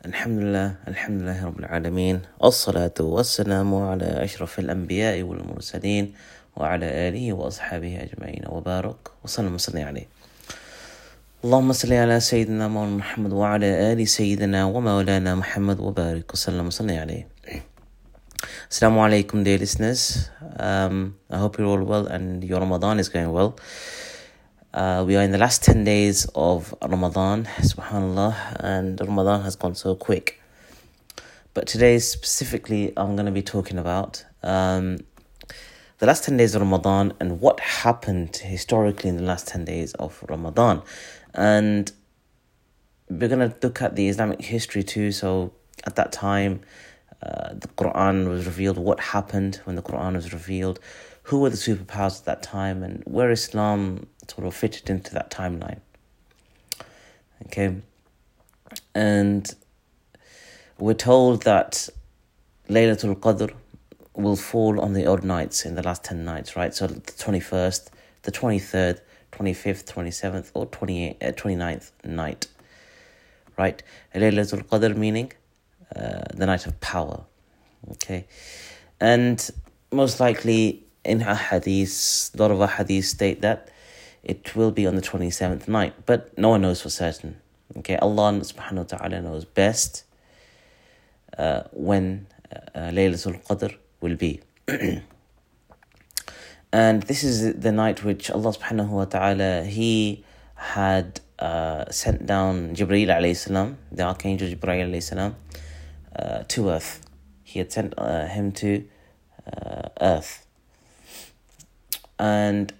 الحمد لله الحمد لله رب العالمين والصلاة والسلام على أشرف الأنبياء والمرسلين وعلى آله وأصحابه أجمعين. وبارك وسلم وسلم عليه. اللهم صل على سيدنا محمد وعلى آل سيدنا ومولانا محمد وبارك وسلم وسلم عليه. Assalamu alaikum dear listeners. Um, I hope you're all well and your Ramadan is going well. Uh, we are in the last 10 days of Ramadan, subhanAllah, and Ramadan has gone so quick. But today, specifically, I'm going to be talking about um, the last 10 days of Ramadan and what happened historically in the last 10 days of Ramadan. And we're going to look at the Islamic history too. So, at that time, uh, the Quran was revealed, what happened when the Quran was revealed, who were the superpowers at that time, and where Islam sort of fitted into that timeline. Okay. And we're told that Laylatul Qadr will fall on the odd nights in the last 10 nights, right? So the 21st, the 23rd, 25th, 27th, or 28th, uh, 29th night, right? Laylatul Qadr meaning uh, the night of power, okay? And most likely in hadith, a lot of hadith state that it will be on the 27th night, but no one knows for certain. Okay, Allah subhanahu wa ta'ala knows best uh, when uh, Laylatul Qadr will be. and this is the night which Allah subhanahu wa ta'ala, He had uh, sent down Jibreel alayhi salam, the Archangel Jibreel alayhi salam, uh, to earth. He had sent uh, him to uh, earth. And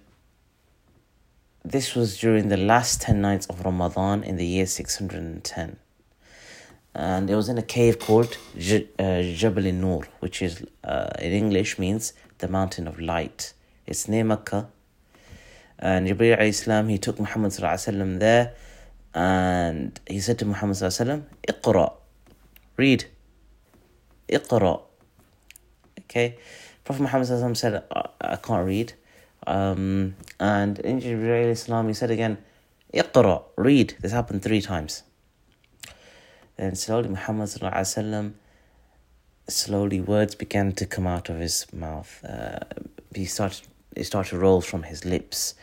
this was during the last 10 nights of Ramadan in the year 610. And it was in a cave called J- uh, Jabal Nur, which is uh, in English means the mountain of light. It's near Mecca. And Jibreel Islam he took Muhammad there and he said to Muhammad Iqra, read, Iqra. Okay, Prophet Muhammad said, I, I can't read. Um, and in Jibreel Islam, he said again, Iqra, read. This happened three times. Then slowly, Muhammad وسلم, slowly words began to come out of his mouth. Uh, he started, he started to roll from his lips.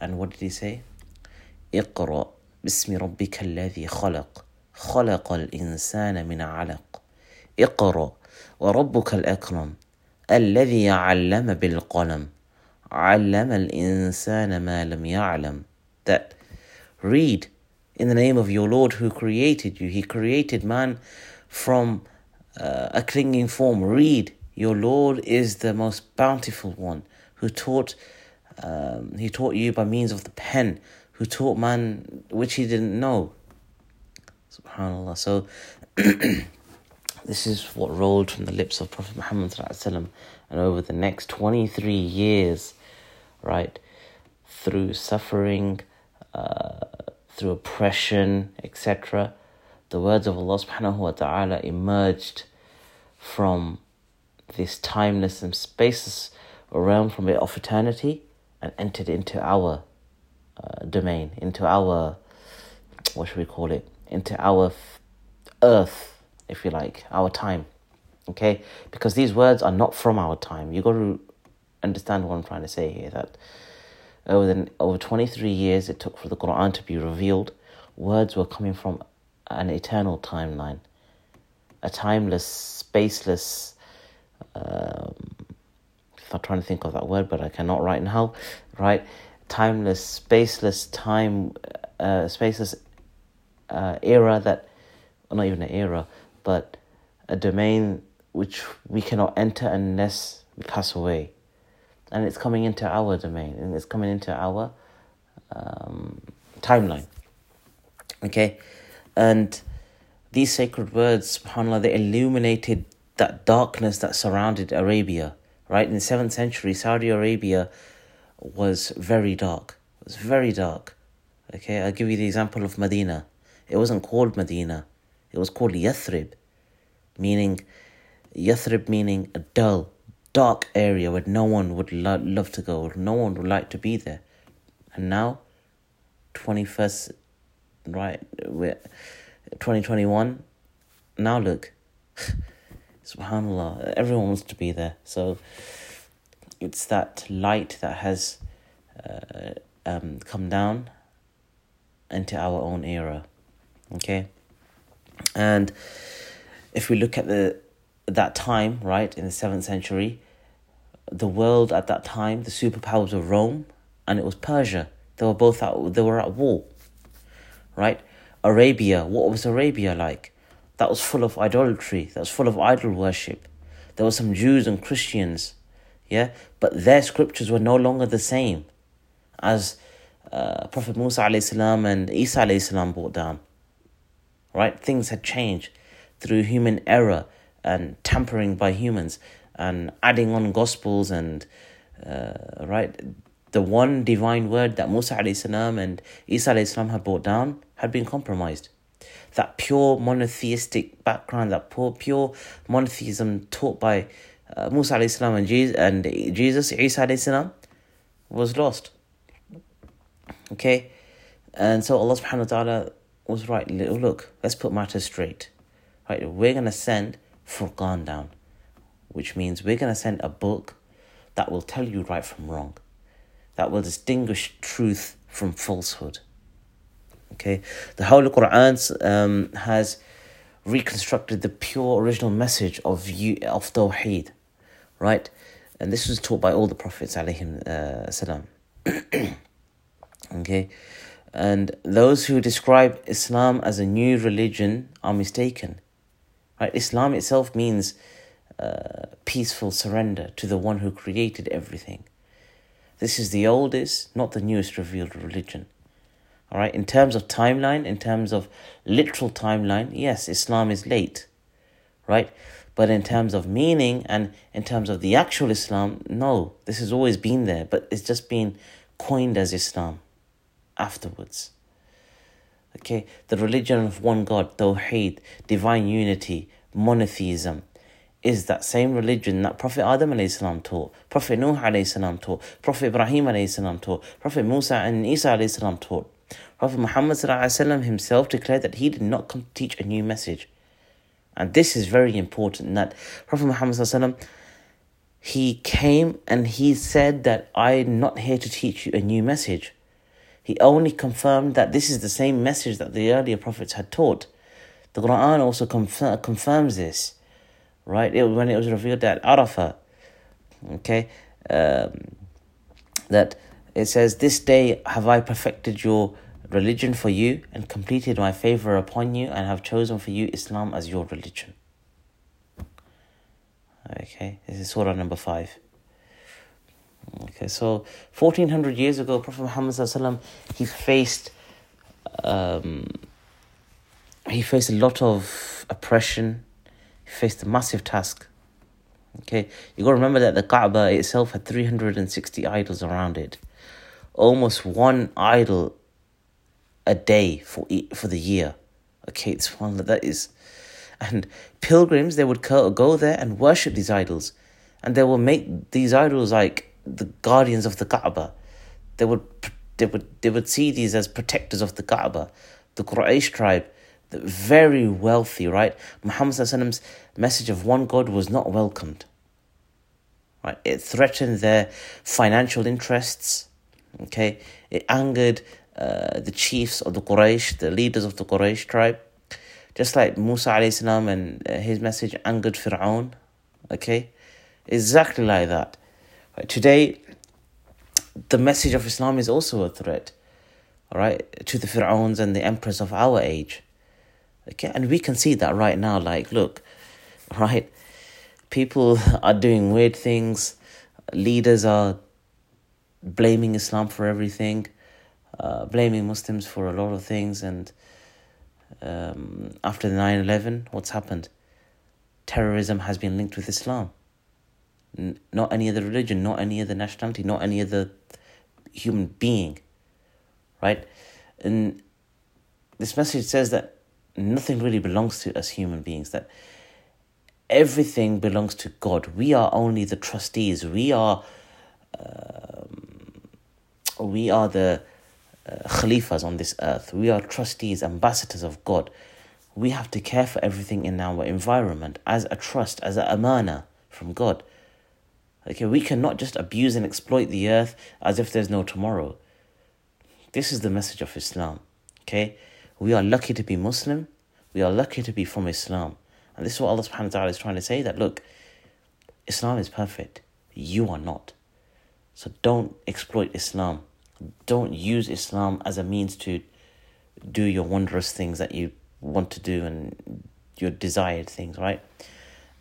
And what did he say? اقرأ باسم ربك الذي خلق خلق الإنسان من علق اقرأ وربك الأكرم الذي علم بالقلم علم الإنسان ما لم يعلم that read in the name of your Lord who created you. He created man from uh, a clinging form. Read, your Lord is the most bountiful one who taught. Um, he taught you by means of the pen, who taught man which he didn't know. Subhanallah. So, this is what rolled from the lips of Prophet Muhammad, and over the next 23 years, right? Through suffering, uh, through oppression, etc. The words of Allah subhanahu wa ta'ala emerged from this timeless and spaces realm from of eternity and entered into our uh, domain, into our, what should we call it? Into our f- earth, if you like, our time. Okay? Because these words are not from our time. You got to understand what I'm trying to say here that over the, over 23 years it took for the Quran to be revealed, words were coming from an eternal timeline, a timeless, spaceless. Um, I'm trying to think of that word, but I cannot right now. Right, timeless, spaceless time, uh, spaceless uh, era that, not even an era, but a domain which we cannot enter unless we pass away and it's coming into our domain and it's coming into our um, timeline. Okay, and these sacred words, subhanAllah, they illuminated that darkness that surrounded Arabia. Right in the seventh century, Saudi Arabia was very dark. It was very dark. Okay, I'll give you the example of Medina. It wasn't called Medina. It was called Yathrib, meaning Yathrib meaning a dull, dark area where no one would lo- love to go, no one would like to be there. And now, 21st, right, we're 2021, now look, subhanallah, everyone wants to be there. So it's that light that has uh, um, come down into our own era. Okay, and if we look at the that time, right in the seventh century, the world at that time, the superpowers of Rome and it was Persia. They were both at they were at war. Right? Arabia, what was Arabia like? That was full of idolatry, that was full of idol worship. There were some Jews and Christians, yeah, but their scriptures were no longer the same as uh, Prophet Musa salam and Isa salam brought down. Right? Things had changed through human error and tampering by humans and adding on gospels and uh, right the one divine word that Musa salam and Isa salam had brought down had been compromised. That pure monotheistic background, that pure, pure monotheism taught by uh, Musa salam and Jesus, and Jesus, Isa salam, was lost. Okay? And so Allah subhanahu wa ta'ala was right. Look, let's put matters straight. Right, we're gonna send Furqan down, which means we're gonna send a book that will tell you right from wrong that will distinguish truth from falsehood. Okay, the Holy Quran um, has reconstructed the pure original message of you of Tawheed, right? And this was taught by all the prophets, alayhim uh, salam. okay, and those who describe Islam as a new religion are mistaken. Right, Islam itself means peaceful surrender to the one who created everything. This is the oldest, not the newest revealed religion. All right, in terms of timeline, in terms of literal timeline, yes, Islam is late, right? But in terms of meaning and in terms of the actual Islam, no, this has always been there, but it's just been coined as Islam afterwards. Okay, the religion of one God, Tawheed, divine unity, monotheism, is that same religion that Prophet Adam salam taught, Prophet Nuh salam taught, Prophet Ibrahim salam taught, Prophet Musa and Isa salam taught. Prophet Muhammad himself declared that he did not come to teach a new message. And this is very important that Prophet Muhammad he came and he said that I'm not here to teach you a new message. He only confirmed that this is the same message that the earlier prophets had taught. The Quran also confir- confirms this right? It, when it was revealed at Arafah, okay, um, that it says, This day have I perfected your religion for you and completed my favor upon you and have chosen for you Islam as your religion. Okay, this is Surah number 5. Okay, so 1400 years ago, Prophet Muhammad he faced um, he faced a lot of oppression, faced a massive task. Okay, you got to remember that the Kaaba itself had 360 idols around it. Almost one idol a day for for the year. Okay, it's one that is. And pilgrims, they would go there and worship these idols. And they will make these idols like the guardians of the Kaaba. They would, they would, they would see these as protectors of the Kaaba. The Quraysh tribe, very wealthy, right? Muhammad's message of one God was not welcomed. Right? It threatened their financial interests. Okay? It angered uh, the chiefs of the Quraysh, the leaders of the Quraysh tribe. Just like Musa salam and uh, his message angered Fir'aun. Okay? Exactly like that. Right? Today, the message of Islam is also a threat. All right, to the Fir'auns and the emperors of our age. Okay, and we can see that right now. Like, look, right? People are doing weird things. Leaders are blaming Islam for everything, uh, blaming Muslims for a lot of things. And um, after the 9 11, what's happened? Terrorism has been linked with Islam. N- not any other religion, not any other nationality, not any other human being. Right? And this message says that nothing really belongs to us human beings, that everything belongs to God. We are only the trustees. We are, um, we are the uh, khalifas on this earth. We are trustees, ambassadors of God. we have to care for everything in our environment as a trust, as a amana from God. Okay, we cannot just abuse and exploit the earth as if there's no tomorrow. This is the message of Islam. Okay, we are lucky to be Muslim. We are lucky to be from Islam. And this is what Allah subhanahu wa ta'ala is trying to say that look, Islam is perfect. You are not. So don't exploit Islam. Don't use Islam as a means to do your wondrous things that you want to do and your desired things, right?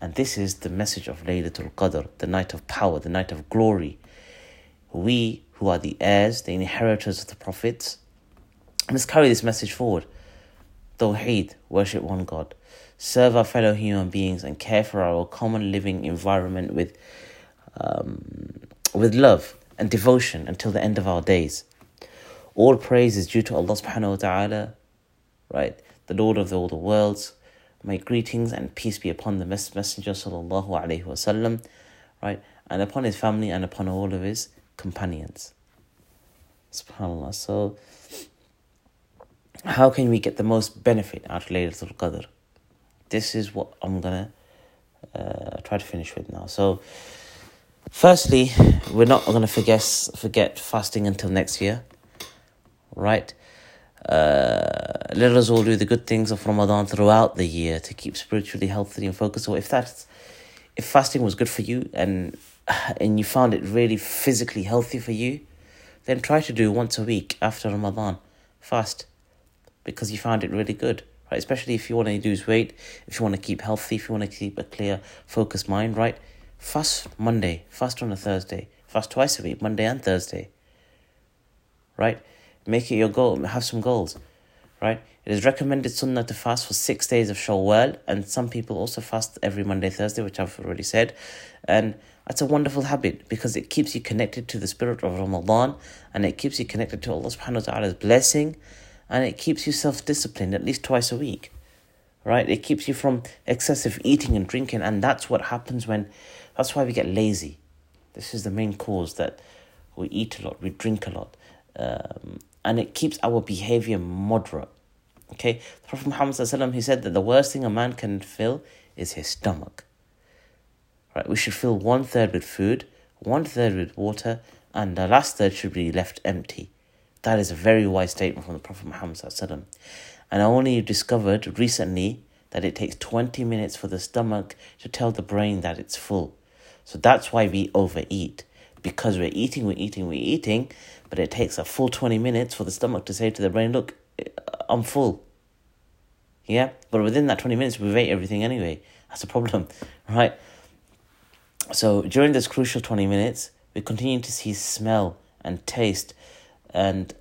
And this is the message of Laylatul Qadr, the night of power, the night of glory. We who are the heirs, the inheritors of the prophets, let's carry this message forward. Tawheed, worship one God, serve our fellow human beings, and care for our common living environment with, um, with love and devotion until the end of our days. All praise is due to Allah subhanahu wa ta'ala, right? The Lord of all the worlds. May greetings and peace be upon the Messenger sallallahu alaihi wasallam, right? And upon his family and upon all of his companions. SubhanAllah. So, how can we get the most benefit out of Laylatul Qadr? This is what I'm gonna uh, try to finish with now. So, firstly, we're not gonna forget forget fasting until next year, right? Uh, let us all do the good things of Ramadan throughout the year to keep spiritually healthy and focused. So, if that's if fasting was good for you and and you found it really physically healthy for you, then try to do once a week after Ramadan. Fast because you found it really good, right? Especially if you want to lose weight, if you want to keep healthy, if you want to keep a clear, focused mind, right? Fast Monday, fast on a Thursday, fast twice a week, Monday and Thursday, right? Make it your goal, have some goals, right? It is recommended sunnah to fast for six days of Shawwal, and some people also fast every Monday, Thursday, which I've already said. And that's a wonderful habit because it keeps you connected to the spirit of Ramadan and it keeps you connected to Allah subhanahu wa ta'ala's blessing and it keeps you self disciplined at least twice a week. Right? It keeps you from excessive eating and drinking, and that's what happens when that's why we get lazy. This is the main cause that we eat a lot, we drink a lot, um, and it keeps our behavior moderate. Okay, the Prophet Muhammad he said that the worst thing a man can fill is his stomach. Right, we should fill one third with food, one third with water, and the last third should be left empty. That is a very wise statement from the Prophet Muhammad. And I only discovered recently that it takes 20 minutes for the stomach to tell the brain that it's full. So that's why we overeat. Because we're eating, we're eating, we're eating, but it takes a full 20 minutes for the stomach to say to the brain, look, I'm full. Yeah? But within that 20 minutes, we've ate everything anyway. That's a problem, right? So during this crucial 20 minutes, we continue to see smell and taste and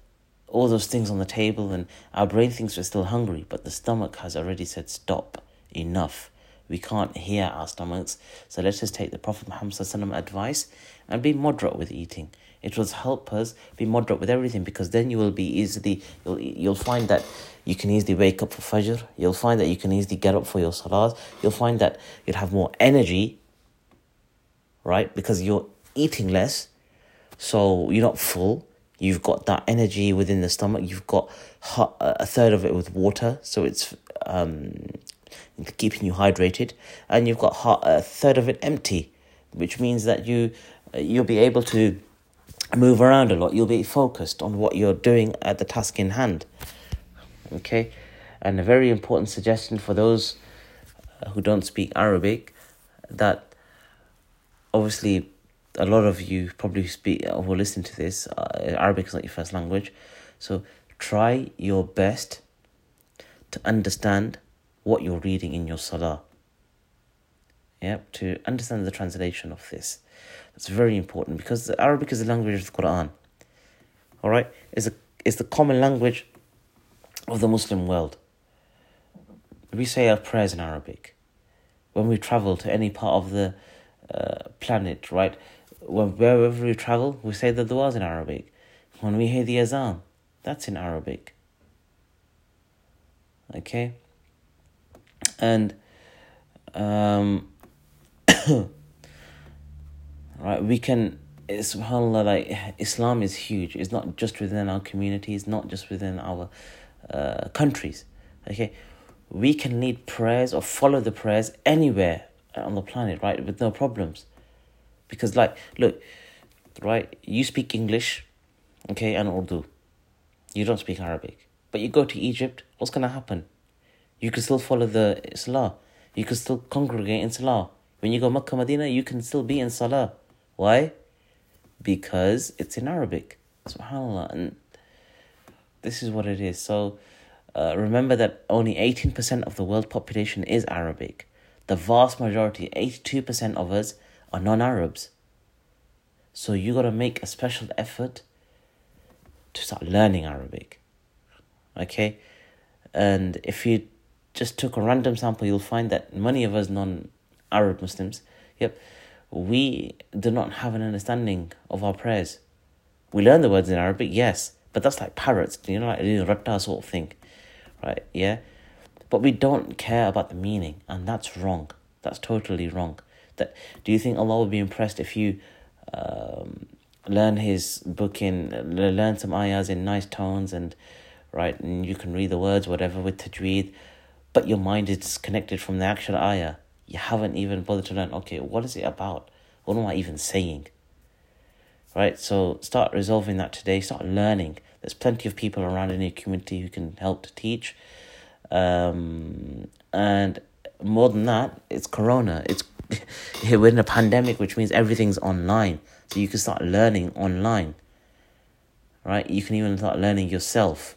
all those things on the table, and our brain thinks we're still hungry, but the stomach has already said, Stop, enough. We can't hear our stomachs, so let's just take the Prophet Muhammad's advice and be moderate with eating. It will help us be moderate with everything because then you will be easily, you'll, you'll find that you can easily wake up for Fajr, you'll find that you can easily get up for your Salah, you'll find that you'll have more energy, right? Because you're eating less, so you're not full You've got that energy within the stomach. You've got a third of it with water, so it's um, keeping you hydrated, and you've got a third of it empty, which means that you you'll be able to move around a lot. You'll be focused on what you're doing at the task in hand. Okay, and a very important suggestion for those uh, who don't speak Arabic that obviously a lot of you probably speak or will listen to this. Uh, Arabic is not your first language, so try your best to understand what you're reading in your salah. Yep, to understand the translation of this. That's very important because Arabic is the language of the Quran. All right, is a is the common language of the Muslim world. We say our prayers in Arabic. When we travel to any part of the uh, planet, right? Wherever we travel, we say the du'as in Arabic. When we hear the azan, that's in Arabic. Okay? And, um, right, we can, subhanAllah, like, Islam is huge. It's not just within our communities, not just within our uh, countries. Okay? we can lead prayers or follow the prayers anywhere on the planet, right, with no problems. Because, like, look, right, you speak English, okay, and Urdu. You don't speak Arabic. But you go to Egypt, what's going to happen? You can still follow the Salah. You can still congregate in Salah. When you go Makkah, Medina, you can still be in Salah. Why? Because it's in Arabic. SubhanAllah. And this is what it is. So uh, remember that only 18% of the world population is Arabic. The vast majority, 82% of us, are non Arabs. So you got to make a special effort to start learning Arabic. Okay? And if you just took a random sample, you'll find that many of us non Arab Muslims, yep, we do not have an understanding of our prayers. We learn the words in Arabic, yes, but that's like parrots, you know, like a ratta sort of thing, right? Yeah, but we don't care about the meaning, and that's wrong. That's totally wrong. That do you think Allah will be impressed if you um, learn His book in learn some ayahs in nice tones and right, and you can read the words whatever with tajweed, but your mind is disconnected from the actual ayah. You haven't even bothered to learn. Okay, what is it about? What am I even saying? right? So start resolving that today. Start learning. There's plenty of people around in your community who can help to teach. Um, and more than that, it's Corona. It's we're in a pandemic, which means everything's online. So you can start learning online. Right? You can even start learning yourself.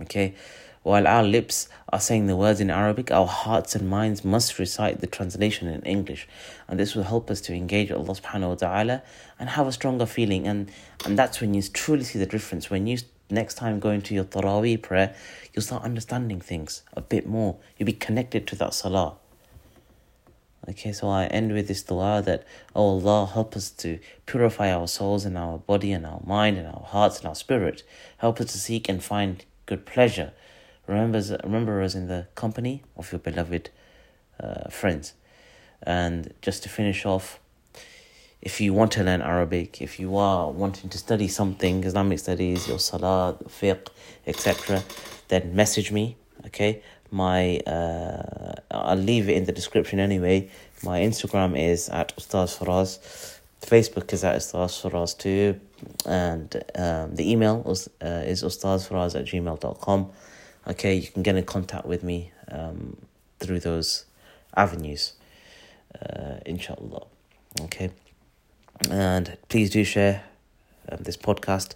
Okay. While our lips are saying the words in Arabic, our hearts and minds must recite the translation in English. And this will help us to engage Allah subhanahu wa ta'ala and have a stronger feeling. And, and that's when you truly see the difference. When you next time go into your Taraweeh prayer, you'll start understanding things a bit more. You'll be connected to that salah. Okay, so I end with this dua that, oh Allah, help us to purify our souls and our body and our mind and our hearts and our spirit. Help us to seek and find good pleasure remember, remember us in the company of your beloved uh, friends. And just to finish off, if you want to learn Arabic, if you are wanting to study something, Islamic studies, your salah, fiqh, etc., then message me. Okay, my uh, I'll leave it in the description anyway. My Instagram is at Ustaz Faraz. Facebook is at Ustaz Faraz too, and um, the email is, uh, is ustazfaraz at gmail.com okay, you can get in contact with me um, through those avenues, uh, inshallah. Okay, and please do share um, this podcast.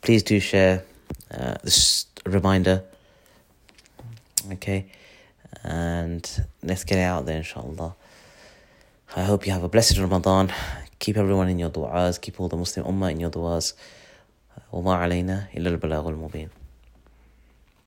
Please do share uh, this reminder Okay, and let's get out there, inshallah. I hope you have a blessed Ramadan. Keep everyone in your du'as. Keep all the Muslim ummah in your du'as. وما علينا إلا البلاغ المبين